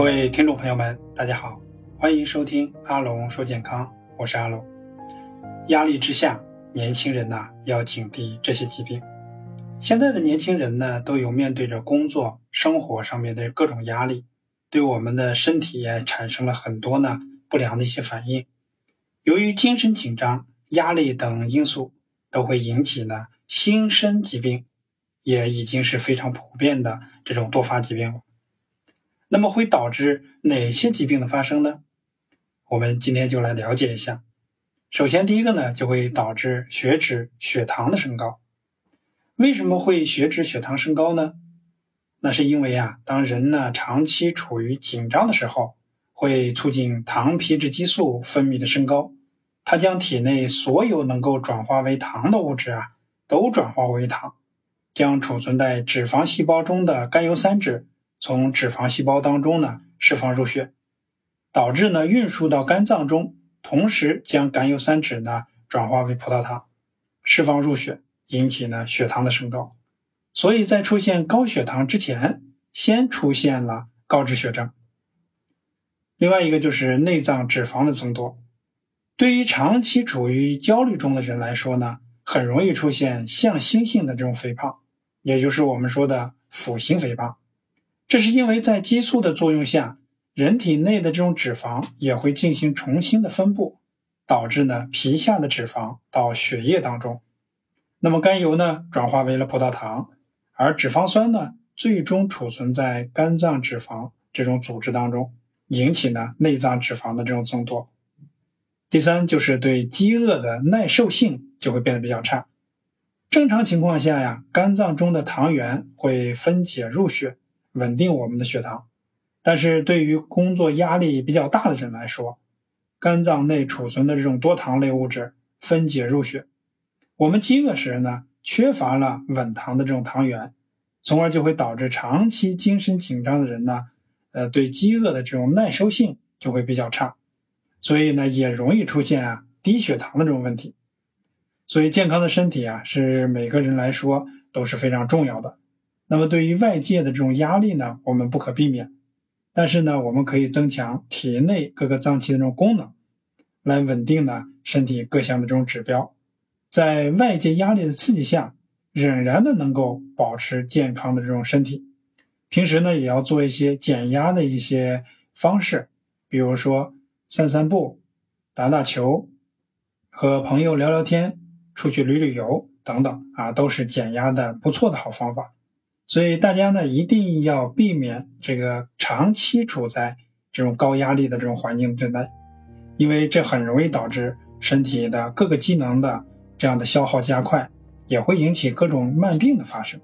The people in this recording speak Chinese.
各位听众朋友们，大家好，欢迎收听阿龙说健康，我是阿龙。压力之下，年轻人呐要警惕这些疾病。现在的年轻人呢，都有面对着工作、生活上面的各种压力，对我们的身体也产生了很多呢不良的一些反应。由于精神紧张、压力等因素，都会引起呢心身疾病，也已经是非常普遍的这种多发疾病了。那么会导致哪些疾病的发生呢？我们今天就来了解一下。首先，第一个呢，就会导致血脂、血糖的升高。为什么会血脂、血糖升高呢？那是因为啊，当人呢长期处于紧张的时候，会促进糖皮质激素分泌的升高，它将体内所有能够转化为糖的物质啊，都转化为糖，将储存在脂肪细胞中的甘油三酯。从脂肪细胞当中呢释放入血，导致呢运输到肝脏中，同时将甘油三酯呢转化为葡萄糖，释放入血，引起呢血糖的升高。所以在出现高血糖之前，先出现了高脂血症。另外一个就是内脏脂肪的增多，对于长期处于焦虑中的人来说呢，很容易出现向心性的这种肥胖，也就是我们说的腹型肥胖。这是因为在激素的作用下，人体内的这种脂肪也会进行重新的分布，导致呢皮下的脂肪到血液当中，那么甘油呢转化为了葡萄糖，而脂肪酸呢最终储存在肝脏脂肪这种组织当中，引起呢内脏脂肪的这种增多。第三就是对饥饿的耐受性就会变得比较差。正常情况下呀，肝脏中的糖原会分解入血。稳定我们的血糖，但是对于工作压力比较大的人来说，肝脏内储存的这种多糖类物质分解入血，我们饥饿时呢缺乏了稳糖的这种糖原，从而就会导致长期精神紧张的人呢，呃，对饥饿的这种耐受性就会比较差，所以呢也容易出现啊低血糖的这种问题。所以健康的身体啊是每个人来说都是非常重要的。那么对于外界的这种压力呢，我们不可避免，但是呢，我们可以增强体内各个脏器的这种功能，来稳定呢身体各项的这种指标，在外界压力的刺激下，仍然的能够保持健康的这种身体。平时呢，也要做一些减压的一些方式，比如说散散步、打打球、和朋友聊聊天、出去旅旅游等等啊，都是减压的不错的好方法。所以大家呢一定要避免这个长期处在这种高压力的这种环境之内，因为这很容易导致身体的各个机能的这样的消耗加快，也会引起各种慢病的发生。